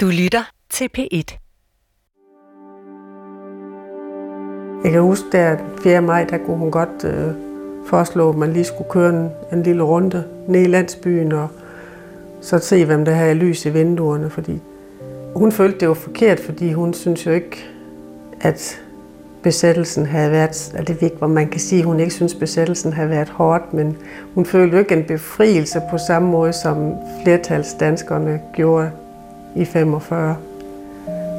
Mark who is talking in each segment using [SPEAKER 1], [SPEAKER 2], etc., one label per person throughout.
[SPEAKER 1] Du lytter til P1.
[SPEAKER 2] Jeg kan huske, der 4. maj, der kunne hun godt øh, foreslå, at man lige skulle køre en, en lille runde ned i landsbyen og så se, hvem der havde lys i vinduerne. Fordi hun følte, det var forkert, fordi hun synes jo ikke, at besættelsen havde været, at det ikke, hvor man kan sige, at hun ikke synes, besættelsen havde været hårdt, men hun følte jo ikke en befrielse på samme måde, som flertalsdanskerne gjorde i 45.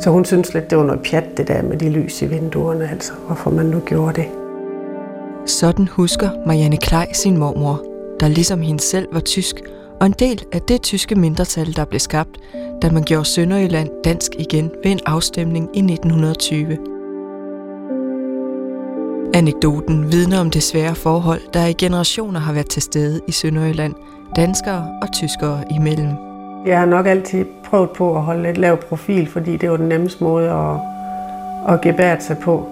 [SPEAKER 2] Så hun synes lidt, det var noget pjat, det der med de lys i vinduerne, altså, hvorfor man nu gjorde det.
[SPEAKER 3] Sådan husker Marianne Klej sin mormor, der ligesom hende selv var tysk, og en del af det tyske mindretal, der blev skabt, da man gjorde Sønderjylland dansk igen ved en afstemning i 1920. Anekdoten vidner om det svære forhold, der i generationer har været til stede i Sønderjylland, danskere og tyskere imellem.
[SPEAKER 2] Jeg har nok altid prøvet på at holde et lav profil, fordi det var den nemmeste måde at, at gebære sig på.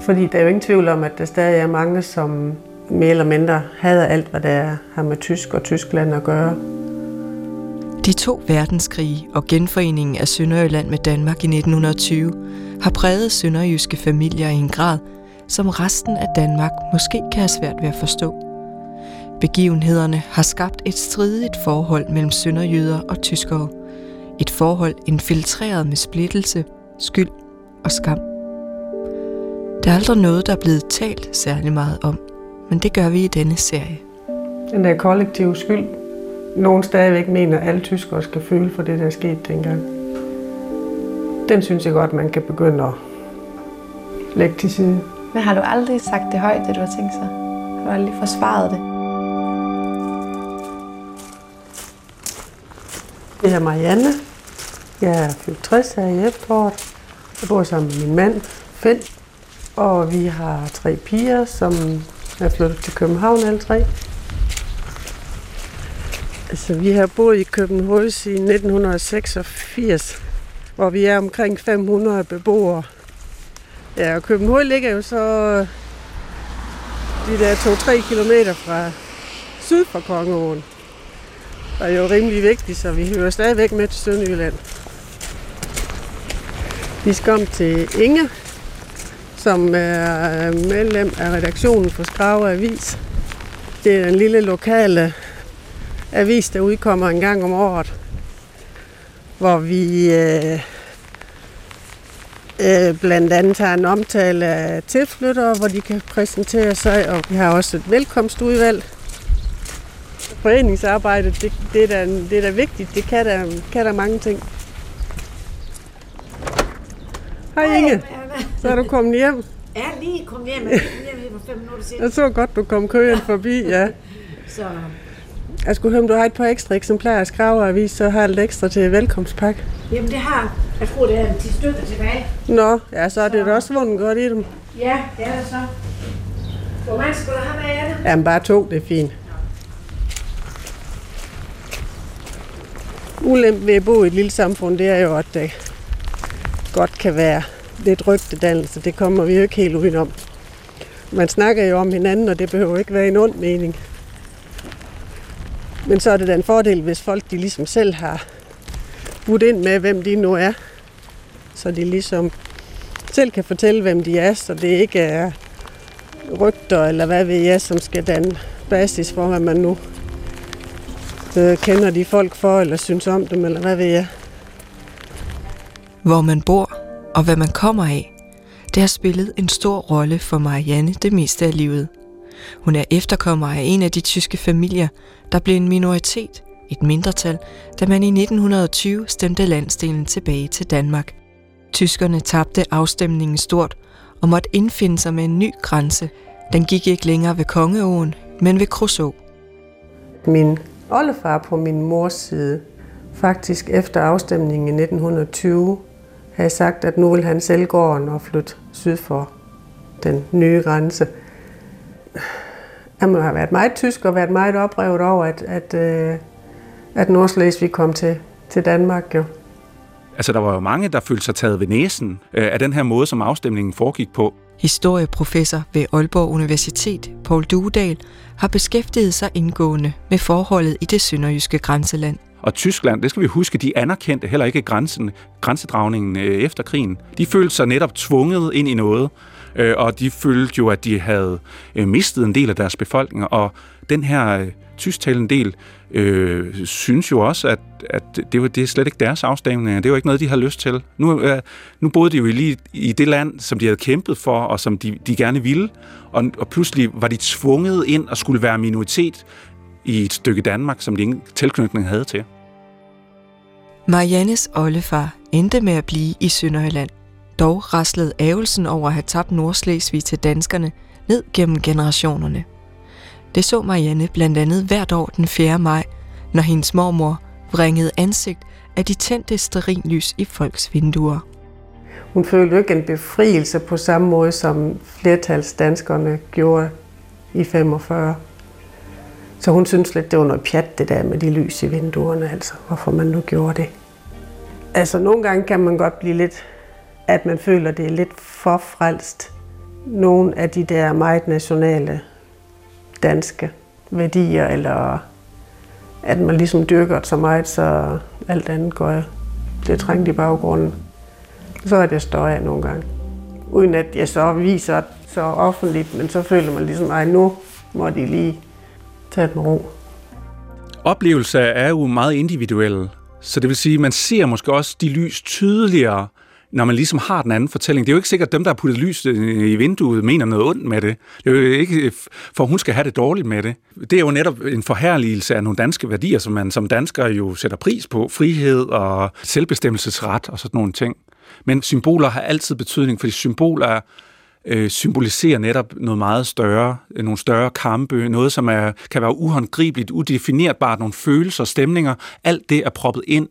[SPEAKER 2] Fordi der er jo ingen tvivl om, at der stadig er mange, som mere eller mindre hader alt, hvad der har med tysk og Tyskland at gøre.
[SPEAKER 3] De to verdenskrige og genforeningen af Sønderjylland med Danmark i 1920 har præget sønderjyske familier i en grad, som resten af Danmark måske kan have svært ved at forstå. Begivenhederne har skabt et stridigt forhold mellem sønderjyder og tyskere. Et forhold infiltreret med splittelse, skyld og skam. Der er aldrig noget, der er blevet talt særlig meget om, men det gør vi i denne serie.
[SPEAKER 2] Den der kollektive skyld, nogen stadigvæk mener, at alle tyskere skal føle for det, der er sket dengang. Den synes jeg godt, man kan begynde at lægge til side.
[SPEAKER 4] Men har du aldrig sagt det højt, det du har tænkt sig? Har du aldrig forsvaret det?
[SPEAKER 2] Jeg er Marianne. Jeg er fyldt 60 her i efteråret. Jeg bor sammen med min mand, Finn. Og vi har tre piger, som er flyttet til København alle tre. Altså, vi har boet i København siden 1986, hvor vi er omkring 500 beboere. Ja, og København ligger jo så de der 2-3 kilometer fra syd for Kongeåen. Og er jo rimelig vigtigt, så vi hører stadigvæk med til Sønderjylland. Vi skal om til Inge, som er medlem af redaktionen for Skrave Avis. Det er en lille lokale avis, der udkommer en gang om året, hvor vi øh, øh, blandt andet har en omtale af tilflyttere, hvor de kan præsentere sig, og vi har også et velkomstudvalg. Foreningsarbejdet, det, det, er, da, det er da vigtigt. Det kan der, kan der mange ting. Hej Inge. Så er du kommet hjem.
[SPEAKER 5] Ja, lige kom hjem. Jeg kom hjem for fem minutter siden.
[SPEAKER 2] Jeg så godt, du kom køen forbi, ja.
[SPEAKER 5] Så
[SPEAKER 2] Jeg skulle høre, om du har et par ekstra eksemplarer af Skraveavis, så har jeg lidt ekstra til velkomstpakke.
[SPEAKER 5] jamen det har, jeg tror det er 10 stykker tilbage.
[SPEAKER 2] Nå, ja, så er det da også vundet godt i dem.
[SPEAKER 5] Ja, det er det så. Hvor mange skal du have med af det?
[SPEAKER 2] Jamen, bare to, det er fint. Ulempe ved at bo i et lille samfund, det er jo, at det godt kan være lidt rygtedannelse. Det kommer vi jo ikke helt udenom. Man snakker jo om hinanden, og det behøver ikke være en ond mening. Men så er det da en fordel, hvis folk de ligesom selv har budt ind med, hvem de nu er. Så de ligesom selv kan fortælle, hvem de er, så det ikke er rygter, eller hvad ved jeg, som skal danne basis for, hvad man nu øh, kender de folk for, eller synes om dem, eller hvad ved jeg.
[SPEAKER 3] Hvor man bor og hvad man kommer af, det har spillet en stor rolle for Marianne det meste af livet. Hun er efterkommer af en af de tyske familier, der blev en minoritet, et mindretal, da man i 1920 stemte landsdelen tilbage til Danmark. Tyskerne tabte afstemningen stort og måtte indfinde sig med en ny grænse. Den gik ikke længere ved Kongeåen, men ved Kruså.
[SPEAKER 2] Min oldefar på min mors side, faktisk efter afstemningen i 1920, havde sagt, at nu vil han sælge gården og flytte syd for den nye grænse. Han må have været meget tysk og været meget oprevet over, at, at, øh, at Nordslesvig kom til, til Danmark. Jo.
[SPEAKER 6] Altså, der var jo mange, der følte sig taget ved næsen øh, af den her måde, som afstemningen foregik på.
[SPEAKER 3] Historieprofessor ved Aalborg Universitet, Paul Duedal, har beskæftiget sig indgående med forholdet i det sønderjyske grænseland.
[SPEAKER 6] Og Tyskland, det skal vi huske, de anerkendte heller ikke grænsen, grænsedragningen øh, efter krigen. De følte sig netop tvunget ind i noget, øh, og de følte jo, at de havde øh, mistet en del af deres befolkning, og den her øh, tysktalende del øh, synes jo også, at, at det, var, det er slet ikke deres afstemninger. Det var ikke noget, de havde lyst til. Nu, øh, nu boede de jo lige i det land, som de havde kæmpet for, og som de, de gerne ville, og, og pludselig var de tvunget ind og skulle være minoritet i et stykke Danmark, som de ingen tilknytning havde til.
[SPEAKER 3] Mariannes oldefar endte med at blive i Sønderjylland. Dog raslede ævelsen over at have tabt Nordslesvig til danskerne ned gennem generationerne. Det så Marianne blandt andet hvert år den 4. maj, når hendes mormor vringede ansigt af de tændte sterinlys i folks vinduer.
[SPEAKER 2] Hun følte jo ikke en befrielse på samme måde, som flertalsdanskerne gjorde i 45. Så hun synes lidt, det var noget pjat, det der med de lys i vinduerne, altså hvorfor man nu gjorde det. Altså nogle gange kan man godt blive lidt, at man føler, det er lidt for frelst. Nogle af de der meget nationale danske værdier, eller at man ligesom dyrker så meget, så alt andet går det trængt i baggrunden. Så er det støj nogle gange. Uden at jeg så viser så offentligt, men så føler man ligesom, at nu må de lige tage den ro.
[SPEAKER 6] Oplevelser er jo meget individuelle, så det vil sige, at man ser måske også de lys tydeligere, når man ligesom har den anden fortælling. Det er jo ikke sikkert, at dem, der har puttet lys øh, i vinduet, mener noget ondt med det. Det er jo ikke, øh, for hun skal have det dårligt med det. Det er jo netop en forherligelse af nogle danske værdier, som man som dansker jo sætter pris på. Frihed og selvbestemmelsesret og sådan nogle ting. Men symboler har altid betydning, fordi symboler øh, symboliserer netop noget meget større, nogle større kampe, noget som er, kan være uhåndgribeligt, udefinerbart, nogle følelser, stemninger. Alt det er proppet ind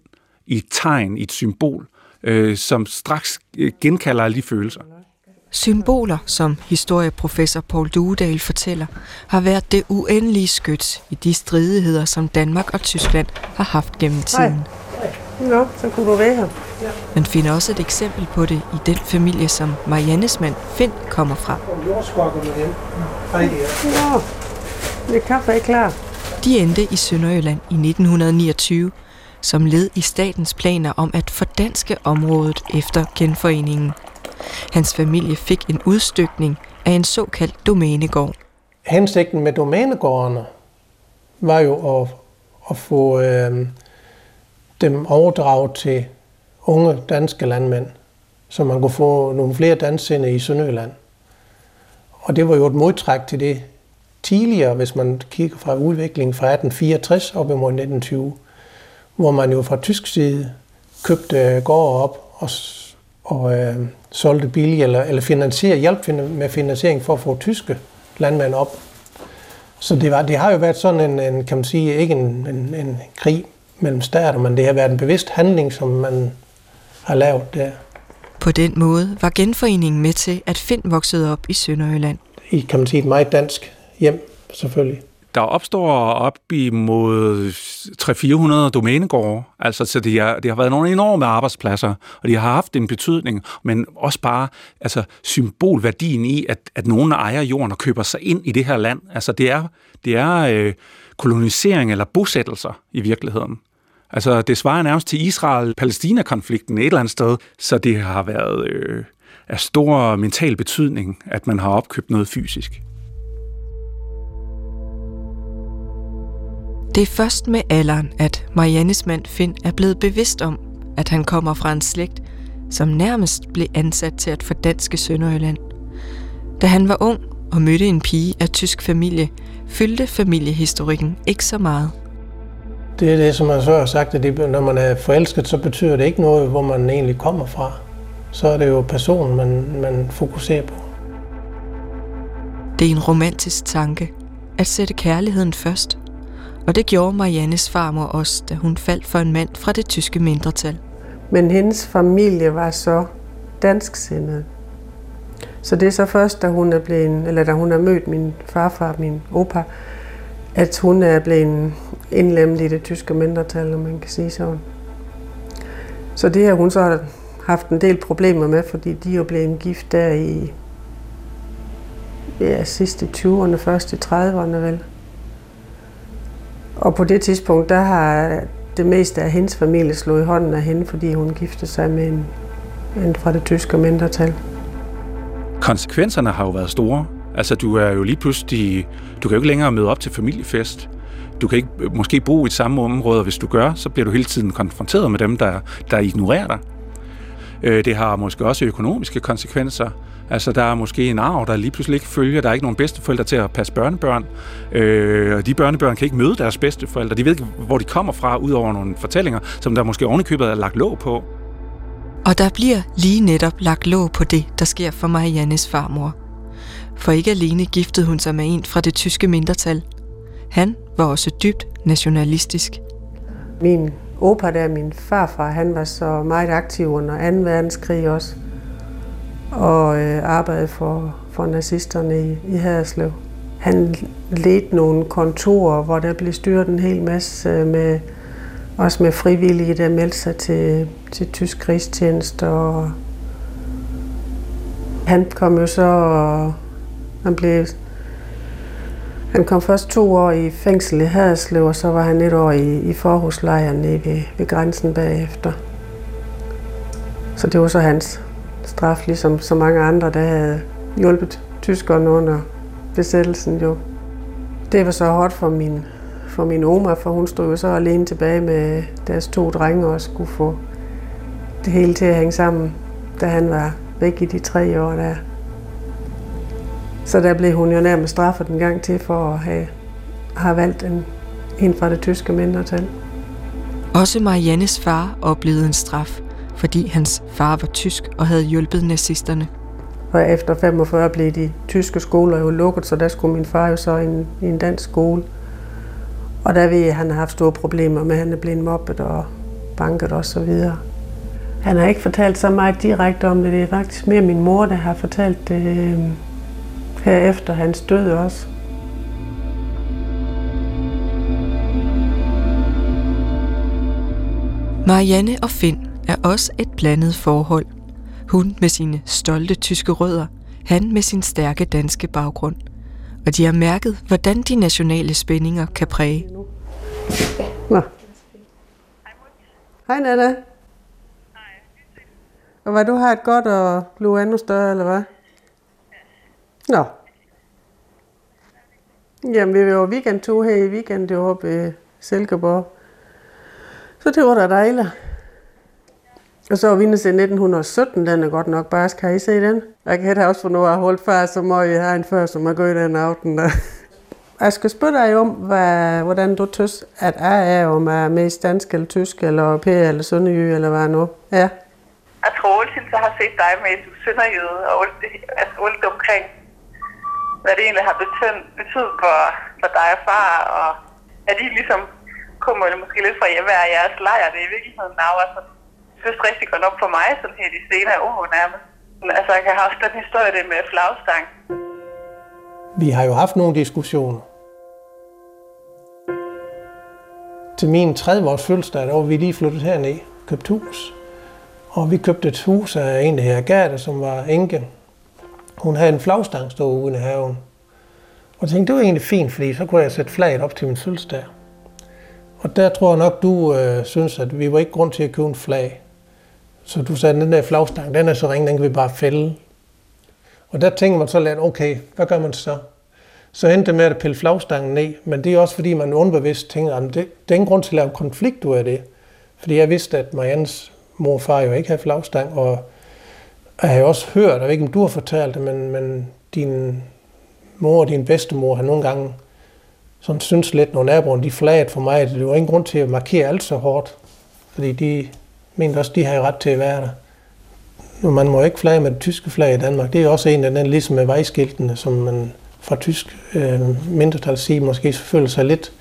[SPEAKER 6] i et tegn, i et symbol øh, som straks øh, genkalder alle de følelser.
[SPEAKER 3] Symboler, som historieprofessor Paul Duedal fortæller, har været det uendelige skyts i de stridigheder, som Danmark og Tyskland har haft gennem tiden.
[SPEAKER 2] Nå, så kunne du være her.
[SPEAKER 3] Man finder også et eksempel på det i den familie, som Mariannes mand Finn kommer fra.
[SPEAKER 2] Nå, det kaffe er klar.
[SPEAKER 3] De endte i Sønderjylland i 1929 som led i statens planer om at fordanske området efter genforeningen. Hans familie fik en udstykning af en såkaldt domænegård.
[SPEAKER 1] Hensigten med domænegårdene var jo at, at få øh, dem overdraget til unge danske landmænd, så man kunne få nogle flere dansende i Sønderjylland. Og det var jo et modtræk til det tidligere, hvis man kigger fra udviklingen fra 1864 op imod 1920, hvor man jo fra tysk side købte gårde op og, og øh, solgte billigt eller, eller finansiere, hjælp med finansiering for at få tyske landmænd op. Så det, var, det har jo været sådan en, en kan man sige, ikke en, en, en krig mellem stater, men det har været en bevidst handling, som man har lavet der.
[SPEAKER 3] På den måde var genforeningen med til, at Finn voksede op i Sønderjylland.
[SPEAKER 1] I kan man sige et meget dansk hjem, selvfølgelig
[SPEAKER 6] der opstår op imod 300-400 domænegårde, altså så det, er, det har været nogle enorme arbejdspladser, og de har haft en betydning, men også bare altså, symbolværdien i, at, at nogen ejer jorden og køber sig ind i det her land. Altså det er, det er øh, kolonisering eller bosættelser i virkeligheden. Altså det svarer nærmest til Israel-Palæstina-konflikten et eller andet sted, så det har været øh, af stor mental betydning, at man har opkøbt noget fysisk.
[SPEAKER 3] Det er først med alderen, at Mariannes mand Finn er blevet bevidst om, at han kommer fra en slægt, som nærmest blev ansat til at fordanske Sønderjylland. Da han var ung og mødte en pige af tysk familie, fyldte familiehistorikken ikke så meget.
[SPEAKER 1] Det er det, som man så har sagt, at det, når man er forelsket, så betyder det ikke noget, hvor man egentlig kommer fra. Så er det jo personen, man, man fokuserer på.
[SPEAKER 3] Det er en romantisk tanke, at sætte kærligheden først – og det gjorde Mariannes farmor også, da hun faldt for en mand fra det tyske mindretal.
[SPEAKER 2] Men hendes familie var så dansksindet. Så det er så først, da hun er blevet, eller da hun har mødt min farfar, min opa, at hun er blevet indlemmet i det tyske mindretal, om man kan sige sådan. Så det har hun så haft en del problemer med, fordi de er jo blevet gift der i ja, sidste 20'erne, første 30'erne vel. Og på det tidspunkt, der har det meste af hendes familie slået i hånden af hende, fordi hun giftede sig med en, en fra det tyske mindretal.
[SPEAKER 6] Konsekvenserne har jo været store. Altså, du er jo lige pludselig... Du kan jo ikke længere møde op til familiefest. Du kan ikke måske bo i et samme område, og hvis du gør, så bliver du hele tiden konfronteret med dem, der, der ignorerer dig. Øh, det har måske også økonomiske konsekvenser. Altså, der er måske en arv, der lige pludselig ikke følger. Der er ikke nogen bedsteforældre til at passe børnebørn. Øh, og de børnebørn kan ikke møde deres bedsteforældre. De ved ikke, hvor de kommer fra, ud over nogle fortællinger, som der måske ovenikøbet er lagt låg på.
[SPEAKER 3] Og der bliver lige netop lagt låg på det, der sker for Mariannes farmor. For ikke alene giftede hun sig med en fra det tyske mindretal. Han var også dybt nationalistisk.
[SPEAKER 2] Min opa der, min farfar, han var så meget aktiv under 2. verdenskrig også. Og øh, arbejdede for, for nazisterne i, i Haderslev. Han ledte nogle kontorer, hvor der blev styret en hel masse med, også med frivillige, der meldte sig til, til tysk krigstjeneste. Og han kom jo så, og han blev han kom først to år i fængsel i Haderslev, og så var han et år i, i forhuslejren nede ved, ved grænsen bagefter. Så det var så hans straf, ligesom så mange andre, der havde hjulpet tyskerne under besættelsen jo. Det var så hårdt for min, for min oma, for hun stod jo så alene tilbage med deres to drenge og skulle få det hele til at hænge sammen, da han var væk i de tre år der. Så der blev hun jo nærmest straffet en gang til for at have, have valgt en, en fra det tyske mindretal.
[SPEAKER 3] Også Mariannes far oplevede en straf, fordi hans far var tysk og havde hjulpet nazisterne.
[SPEAKER 2] Og efter 45 blev de tyske skoler jo lukket, så der skulle min far jo så i en, i en dansk skole. Og der ved jeg, at han har haft store problemer med, at han er blevet mobbet og banket og så videre. Han har ikke fortalt så meget direkte om det. Det er faktisk mere min mor, der har fortalt det øh, her efter hans død også.
[SPEAKER 3] Marianne og Finn er også et blandet forhold. Hun med sine stolte tyske rødder, han med sin stærke danske baggrund. Og de har mærket, hvordan de nationale spændinger kan præge.
[SPEAKER 2] Nå. Hej Nana. Og hvad du har et godt og blive endnu større, eller hvad? Nå. Jamen, vi var weekendtur her i weekend, det var oppe i Silkeborg. Så det var da dejligt. Og så var vi inde til 1917, den er godt nok bare. Kan I se den? Jeg kan også for noget at holde far, så må jeg have en før, som er gået den aften der. Jeg skal spørge dig om, hvad, hvordan du tøs, at jeg er, om jeg er mest dansk eller tysk, eller europæer, eller sønderjyde, eller hvad nu? Ja.
[SPEAKER 7] Jeg tror at jeg har set dig med du sønderjyde, og alt, alt omkring, hvad det egentlig har betydet, betydet for, for dig og far, og at I ligesom kommer måske lidt fra hjemme af jeres lejr, det er i virkeligheden nav, altså, først rigtig godt op for mig, sådan her de senere år nærmest. Altså, jeg har også den historie det med flagstang.
[SPEAKER 1] Vi har jo haft nogle diskussioner. Til min tredje års fødselsdag, der var vi lige flyttet herned, købt hus. Og vi købte et hus af en, der her Gerda, som var enke. Hun havde en flagstang stå ude i haven. Og jeg tænkte, det var egentlig fint, fordi så kunne jeg sætte flaget op til min fødselsdag. Og der tror jeg nok, du øh, synes, at vi var ikke grund til at købe en flag. Så du sagde, den der flagstang, den er så ring, den kan vi bare fælde. Og der tænker man så lidt, okay, hvad gør man så? Så endte det med at pille flagstangen ned, men det er også fordi, man underbevidst tænker, at det, det er ingen grund til at lave konflikt ud af det. Fordi jeg vidste, at Mariannes mor og far jo ikke havde flagstang, og jeg har jo også hørt, jeg ved ikke, om du har fortalt det, men, men din mor og din bedstemor har nogle gange sådan synes lidt, når naboerne de flaget for mig, at det var ingen grund til at markere alt så hårdt. Fordi de mente også, de har ret til at være der. Nu, man må ikke flage med det tyske flag i Danmark. Det er også en af den, ligesom med vejskiltene, som man fra tysk øh, mindretal sige, måske føler sig lidt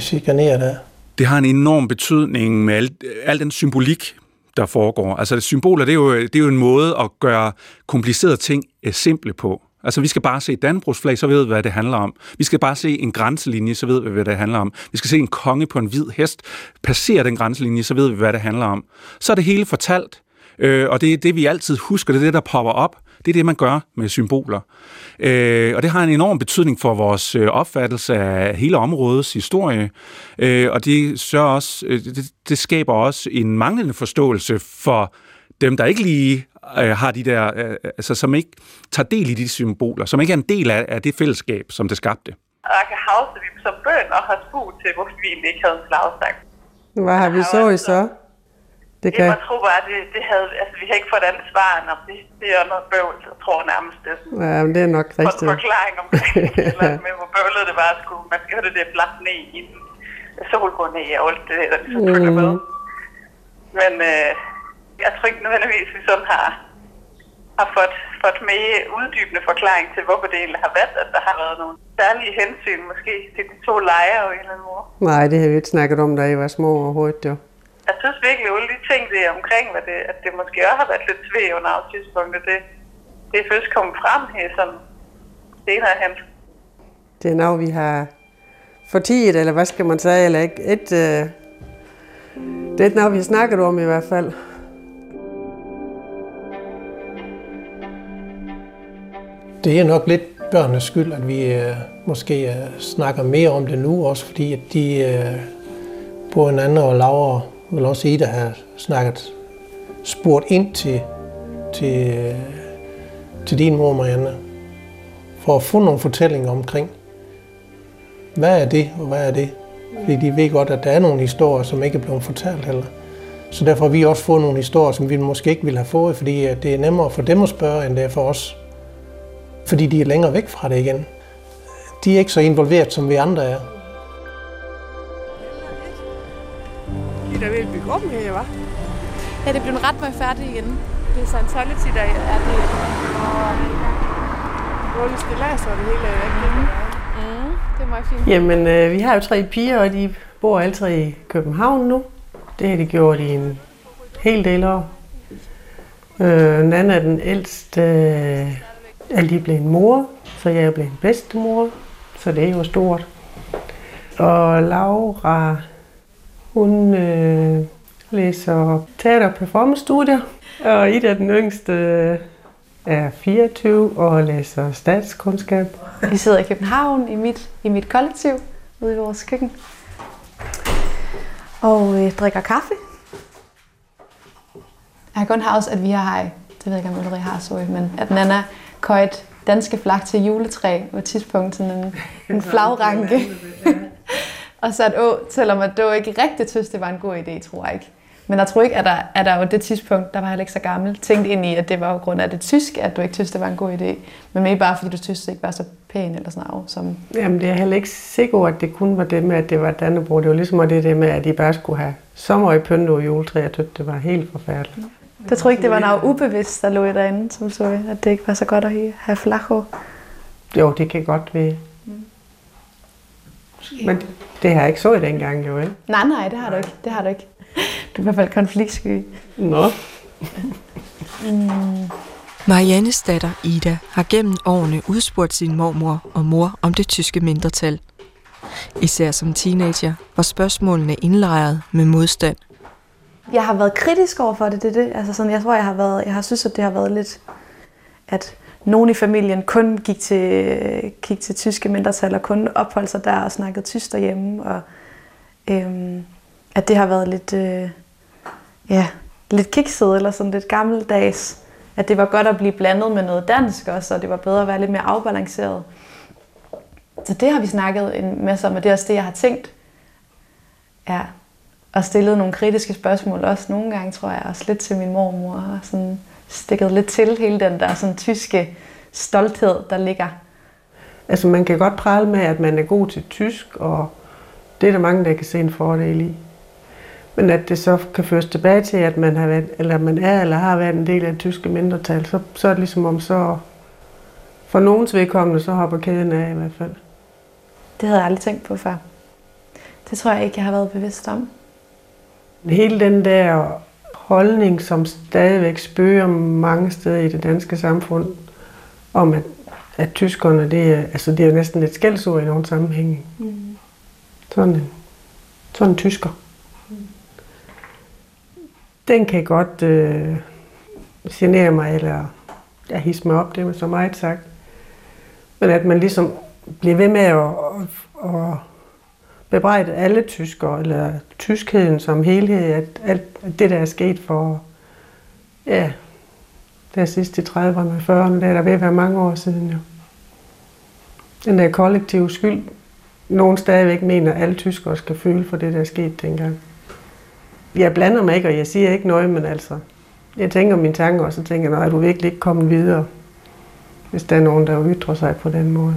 [SPEAKER 1] chikaneret af.
[SPEAKER 6] Det har en enorm betydning med al, al den symbolik, der foregår. Altså symboler, det er, jo, det er jo en måde at gøre komplicerede ting øh, simple på. Altså, vi skal bare se Dannebrogsflag, så ved vi, hvad det handler om. Vi skal bare se en grænselinje, så ved vi, hvad det handler om. Vi skal se en konge på en hvid hest passere den grænselinje, så ved vi, hvad det handler om. Så er det hele fortalt, øh, og det er det, vi altid husker. Det er det, der popper op. Det er det, man gør med symboler. Øh, og det har en enorm betydning for vores øh, opfattelse af hele områdets historie. Øh, og det, sørger også, øh, det, det skaber også en manglende forståelse for dem, der ikke lige øh, har de der, øh, altså som ikke tager del i de symboler, som ikke er en del af, af det fællesskab, som det skabte.
[SPEAKER 7] Og jeg kan at vi som bøn og har spurgt til, hvorfor vi egentlig ikke havde en slagsang.
[SPEAKER 2] Hvad har vi så i så?
[SPEAKER 7] Det kan... Jeg tror bare, det, det havde, altså vi har ikke fået andet svar, om det, det er noget bøvl, jeg tror nærmest det.
[SPEAKER 2] Ja, men det er nok rigtigt.
[SPEAKER 7] For forklaring om det, eller med hvor bøvlet det var, at skulle, man skal have det der blast ned i den sol går ned og alt det, der ligesom følger mm. med. Men øh, jeg tror ikke nødvendigvis, vi sådan har, har fået, fået mere uddybende forklaring til, hvorfor det egentlig har været, at der har været nogle særlige hensyn måske til de to lejre og en eller anden måde.
[SPEAKER 2] Nej, det har vi ikke snakket om, da I var små overhovedet, jo.
[SPEAKER 7] Jeg synes virkelig, at de ting, det er omkring, hvad det, at det måske også har været lidt tvæg under tidspunktet, det, det er først kommet frem her sådan senere hen.
[SPEAKER 2] Det er noget, vi har fortiget, eller hvad skal man sige, eller ikke et, øh, det er noget, vi har snakket om i hvert fald.
[SPEAKER 1] Det er nok lidt børnenes skyld, at vi øh, måske øh, snakker mere om det nu, også fordi at de, øh, både en anden og Laura, vil også Ida, har snakket, spurgt ind til, til, til din mor, Marianne, for at få nogle fortællinger omkring, hvad er det, og hvad er det? Fordi de ved godt, at der er nogle historier, som ikke er blevet fortalt heller. Så derfor har vi også fået nogle historier, som vi måske ikke ville have fået, fordi det er nemmere for dem at spørge, end det er for os fordi de er længere væk fra det igen. De er ikke så involveret, som vi andre er.
[SPEAKER 2] De der vil bygge op her, hva'?
[SPEAKER 4] Ja, det bliver ret meget færdigt igen. Det er Scientology, der er det.
[SPEAKER 2] Og lidt stillads, og det hele er væk.
[SPEAKER 4] Mm, det er meget fint.
[SPEAKER 2] Jamen, øh, vi har jo tre piger, og de bor alle tre i København nu. Det har de gjort i en hel del år. Øh, Nana er den ældste øh, er lige blevet mor, så jeg er blevet bedstemor, så det er jo stort. Og Laura, hun øh, læser teater- og performance-studier, og Ida, den yngste, er 24 og læser statskundskab.
[SPEAKER 4] Vi sidder i København i mit, i mit kollektiv ude i vores køkken og øh, drikker kaffe. Jeg kan kun også, at vi har, det ved jeg ikke, om Ulrik har, sorry, men at Nana køjt danske flag til juletræ på et tidspunkt, sådan en, en flagranke. Og så at å, selvom at du ikke rigtig synes, det var en god idé, tror jeg ikke. Men jeg tror ikke, at der, at der var det tidspunkt, der var heller ikke så gammel, tænkt ind i, at det var jo grund af det tysk, at du ikke synes, det var en god idé. Men mere bare fordi du synes, det ikke var så pæn eller sådan noget. Som...
[SPEAKER 2] Jamen det er heller ikke sikkert, at det kun var det med, at det var Dannebro. Det var ligesom det, det med, at de bare skulle have sommer i pynte og juletræ. Jeg synes, det var helt forfærdeligt.
[SPEAKER 4] Jeg tror ikke, det var noget ubevidst, der lå i derinde, som så, at det ikke var så godt at have flacho.
[SPEAKER 2] Jo, det kan godt være. Mm. Men det, det har jeg ikke så i dengang, jo, ikke?
[SPEAKER 4] Nej, nej, det har du ikke. Det har du ikke. Du er i hvert fald konfliktsky.
[SPEAKER 2] Nå.
[SPEAKER 3] mm. Mariannes datter Ida har gennem årene udspurgt sin mormor og mor om det tyske mindretal. Især som teenager var spørgsmålene indlejret med modstand
[SPEAKER 4] jeg har været kritisk over for det. det, det. Altså sådan, jeg tror, jeg har, været, jeg har synes, at det har været lidt, at nogen i familien kun gik til, gik til tyske mindretal og kun opholdt sig der og snakkede tysk derhjemme. Og, øhm, at det har været lidt, øh, ja, lidt kikset eller sådan lidt gammeldags. At det var godt at blive blandet med noget dansk også, og det var bedre at være lidt mere afbalanceret. Så det har vi snakket en masse om, og det er også det, jeg har tænkt. Ja, og stillet nogle kritiske spørgsmål også nogle gange, tror jeg, også lidt til min mormor, og sådan stikket lidt til hele den der sådan tyske stolthed, der ligger.
[SPEAKER 2] Altså man kan godt prale med, at man er god til tysk, og det er der mange, der kan se en fordel i. Men at det så kan føres tilbage til, at man, har været, eller man er eller har været en del af det tyske mindretal, så, så er det ligesom om så, for nogens vedkommende, så hopper kæden af i hvert fald.
[SPEAKER 4] Det havde jeg aldrig tænkt på før. Det tror jeg ikke, jeg har været bevidst om
[SPEAKER 2] hele den der holdning, som stadigvæk spørger mange steder i det danske samfund, om at, at tyskerne, det er, altså det er næsten et skældsord i nogle sammenhænge. Mm. Sådan en, sådan en tysker. Mm. Den kan godt øh, genere mig, eller ja, hisse mig op, det er så meget sagt. Men at man ligesom bliver ved med at, at, at bebrejde alle tyskere, eller tyskheden som helhed, at alt det, der er sket for, ja, det sidste 30'erne og 40'erne, det er der ved at være mange år siden jo. Den der kollektive skyld, nogen stadigvæk mener, at alle tyskere skal føle for det, der er sket dengang. Jeg blander mig ikke, og jeg siger ikke noget, men altså, jeg tænker mine tanker, og så tænker jeg, er du virkelig ikke kommet videre, hvis der er nogen, der ytrer sig på den måde.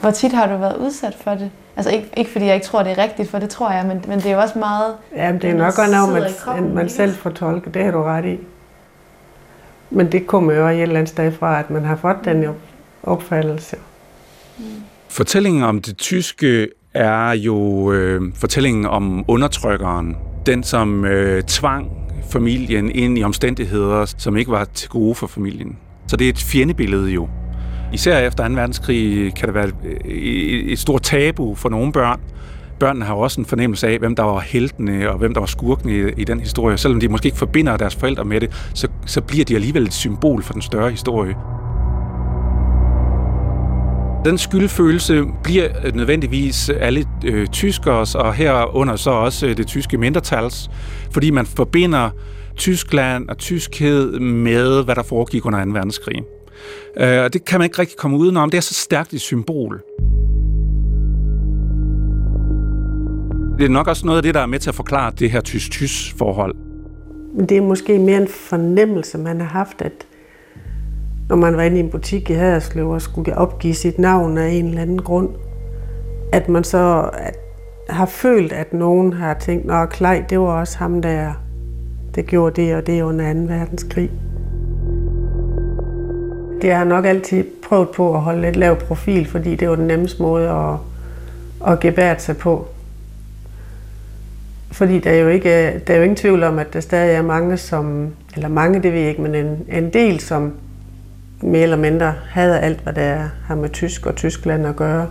[SPEAKER 4] Hvor tit har du været udsat for det? Altså ikke, ikke fordi jeg ikke tror, det er rigtigt, for det tror jeg, men, men det er jo også meget...
[SPEAKER 2] Ja, det er nok godt noget, man, man selv fortolker. Det har du ret i. Men det kommer jo et eller andet sted fra, at man har fået den opfattelse.
[SPEAKER 6] Fortællingen om det tyske er jo øh, fortællingen om undertrykkeren. Den, som øh, tvang familien ind i omstændigheder, som ikke var til gode for familien. Så det er et fjendebillede jo. Især efter 2. verdenskrig kan det være øh, et stort tabu for nogle børn. Børnene har også en fornemmelse af, hvem der var heltene og hvem der var skurkene i, i den historie. Selvom de måske ikke forbinder deres forældre med det, så, så bliver de alligevel et symbol for den større historie. Den skyldfølelse bliver øh, nødvendigvis alle øh, tyskers, og herunder så også øh, det tyske mindretals, fordi man forbinder Tyskland og tyskhed med, hvad der foregik under 2. verdenskrig. Øh, og det kan man ikke rigtig komme udenom. Det er så stærkt et symbol. Det er nok også noget af det, der er med til at forklare det her tysk-tysk forhold.
[SPEAKER 2] Men det er måske mere en fornemmelse, man har haft, at når man var inde i en butik i Haderslev og skulle opgive sit navn af en eller anden grund, at man så at, har følt, at nogen har tænkt, at Klej, det var også ham, der det gjorde det og det under 2. verdenskrig. Det har jeg nok altid prøvet på at holde lidt lav profil, fordi det var den nemmeste måde at, at gebære sig på. Fordi der er, jo ikke, der er jo ingen tvivl om, at der stadig er mange, som, eller mange, det ved jeg ikke, men en, en del, som mere eller mindre hader alt, hvad der har med tysk og Tyskland at gøre.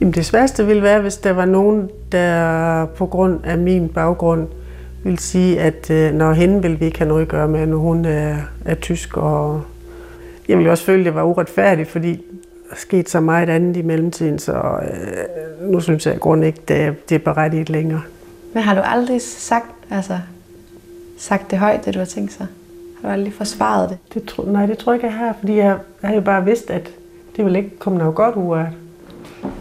[SPEAKER 2] Jamen det sværeste ville være, hvis der var nogen, der på grund af min baggrund vil sige, at øh, når hende vil vi ikke have noget at gøre med, når hun er, er tysk. Og jeg vil også føle, at det var uretfærdigt, fordi der skete så meget andet i mellemtiden, så øh, nu synes jeg grund ikke, det, det er berettiget længere.
[SPEAKER 4] Men har du aldrig sagt, altså, sagt det højt, det du har tænkt sig? Har du aldrig forsvaret det?
[SPEAKER 2] det tro, nej, det tror jeg ikke, jeg har, fordi jeg, jeg har jo bare vidst, at det vil ikke komme noget godt ud af det.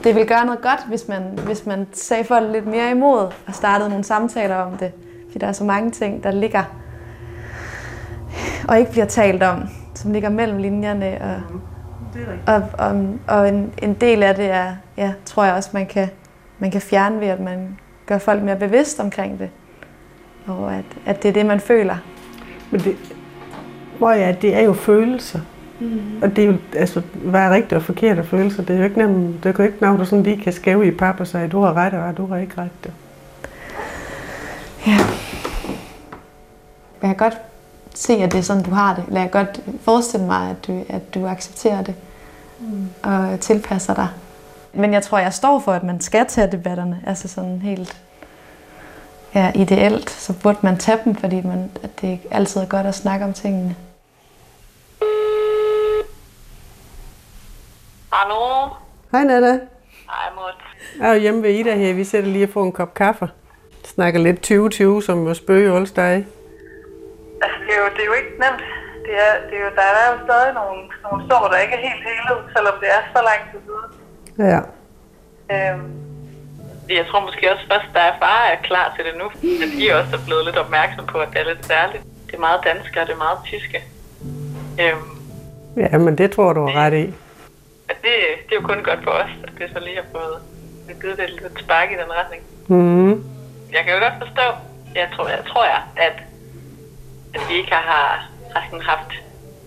[SPEAKER 4] Det vil gøre noget godt, hvis man, hvis man sagde folk lidt mere imod og startede nogle samtaler om det. Fordi der er så mange ting, der ligger og ikke bliver talt om, som ligger mellem linjerne. Og, og, og, og en, en del af det er, ja, tror jeg også, man kan, man kan fjerne ved, at man gør folk mere bevidst omkring det. Og at, at det er det, man føler.
[SPEAKER 2] Men det, hvor ja, det er jo følelser. Mm. Og det er jo, altså, hvad er rigtigt og forkert af følelser? Det er jo ikke nemt, det er jo ikke noget, du sådan lige kan skæve i pap og sige, du har ret, og du har ikke ret. Det.
[SPEAKER 4] Ja. Jeg kan godt se, at det er sådan, du har det. Eller jeg kan godt forestille mig, at du, at du accepterer det mm. og tilpasser dig. Men jeg tror, jeg står for, at man skal tage debatterne. Altså sådan helt ja, ideelt, så burde man tage dem, fordi man, at det altid er godt at snakke om tingene.
[SPEAKER 7] Hallo?
[SPEAKER 2] Hej Nana.
[SPEAKER 7] Hej Mut.
[SPEAKER 2] Jeg er jo hjemme ved Ida her. Vi sætter lige at få en kop kaffe. Snakker lidt 2020, som jo spøger hos dig.
[SPEAKER 7] Altså, det er, jo, det er jo ikke nemt. Det er, det er jo, der er jo stadig nogle, nogle sår, der ikke er helt hele, selvom det er så lang tid siden.
[SPEAKER 2] Ja.
[SPEAKER 7] Øhm, jeg tror måske også først, der er far er klar til det nu. At de også er blevet lidt opmærksom på, at det er lidt særligt. Det er meget dansk, og det er meget tyske. Øhm,
[SPEAKER 2] Ja, men det tror du er ret i.
[SPEAKER 7] det, det er jo kun godt for os, at det så lige har fået givet det et lidt spark i den retning.
[SPEAKER 2] Mm.
[SPEAKER 7] Jeg kan jo godt forstå, jeg tror, jeg, tror jeg, at, at vi ikke har, har, sådan haft,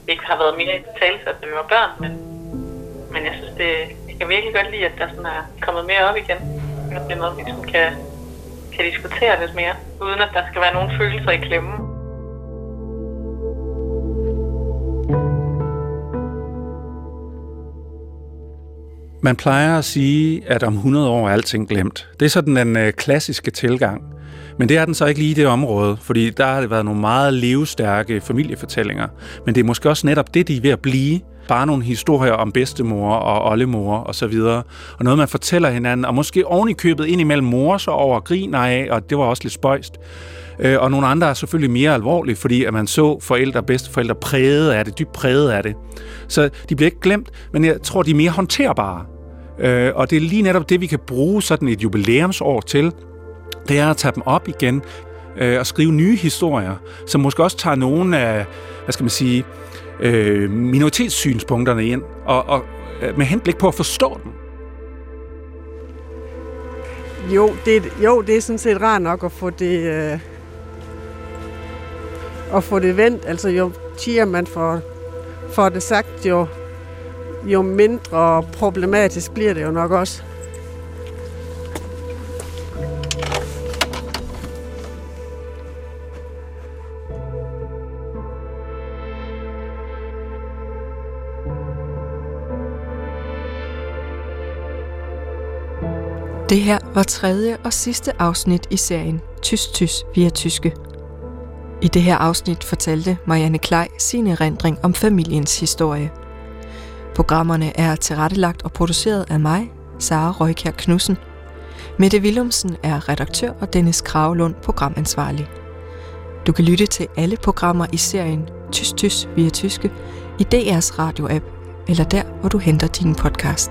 [SPEAKER 7] ikke har været mere i talsat, da vi var børn, men, men jeg synes, det, jeg kan virkelig godt lide, at der sådan er kommet mere op igen. At det er noget, vi sådan kan, kan diskutere lidt mere, uden at der skal være nogen følelser i klemme.
[SPEAKER 6] Man plejer at sige, at om 100 år er alting glemt. Det er sådan den øh, klassiske tilgang. Men det er den så ikke lige i det område, fordi der har det været nogle meget levestærke familiefortællinger. Men det er måske også netop det, de er ved at blive. Bare nogle historier om bedstemor og oldemor og så videre. Og noget, man fortæller hinanden, og måske oven i købet ind imellem mor så over griner af, og det var også lidt spøjst. Øh, og nogle andre er selvfølgelig mere alvorlige, fordi at man så forældre og bedsteforældre præget af det, dybt præget af det. Så de bliver ikke glemt, men jeg tror, de er mere håndterbare. Øh, og det er lige netop det, vi kan bruge sådan et jubilæumsår til. Det er at tage dem op igen øh, og skrive nye historier, som måske også tager nogle af, hvad skal man sige, øh, minoritetssynspunkterne ind, og, og øh, med henblik på at forstå dem.
[SPEAKER 2] Jo, det, jo, det er sådan set rart nok at få det, øh, at få det vendt. Altså jo tiger man får, får det sagt, jo, jo mindre problematisk bliver det jo nok også.
[SPEAKER 3] Det her var tredje og sidste afsnit i serien Tysk Tys via Tyske. I det her afsnit fortalte Marianne Klej sin erindring om familiens historie. Programmerne er tilrettelagt og produceret af mig, Sara Røykær Knudsen. Mette Willumsen er redaktør og Dennis Kravlund programansvarlig. Du kan lytte til alle programmer i serien Tysk Tys via Tyske i DR's radio-app eller der, hvor du henter din podcast.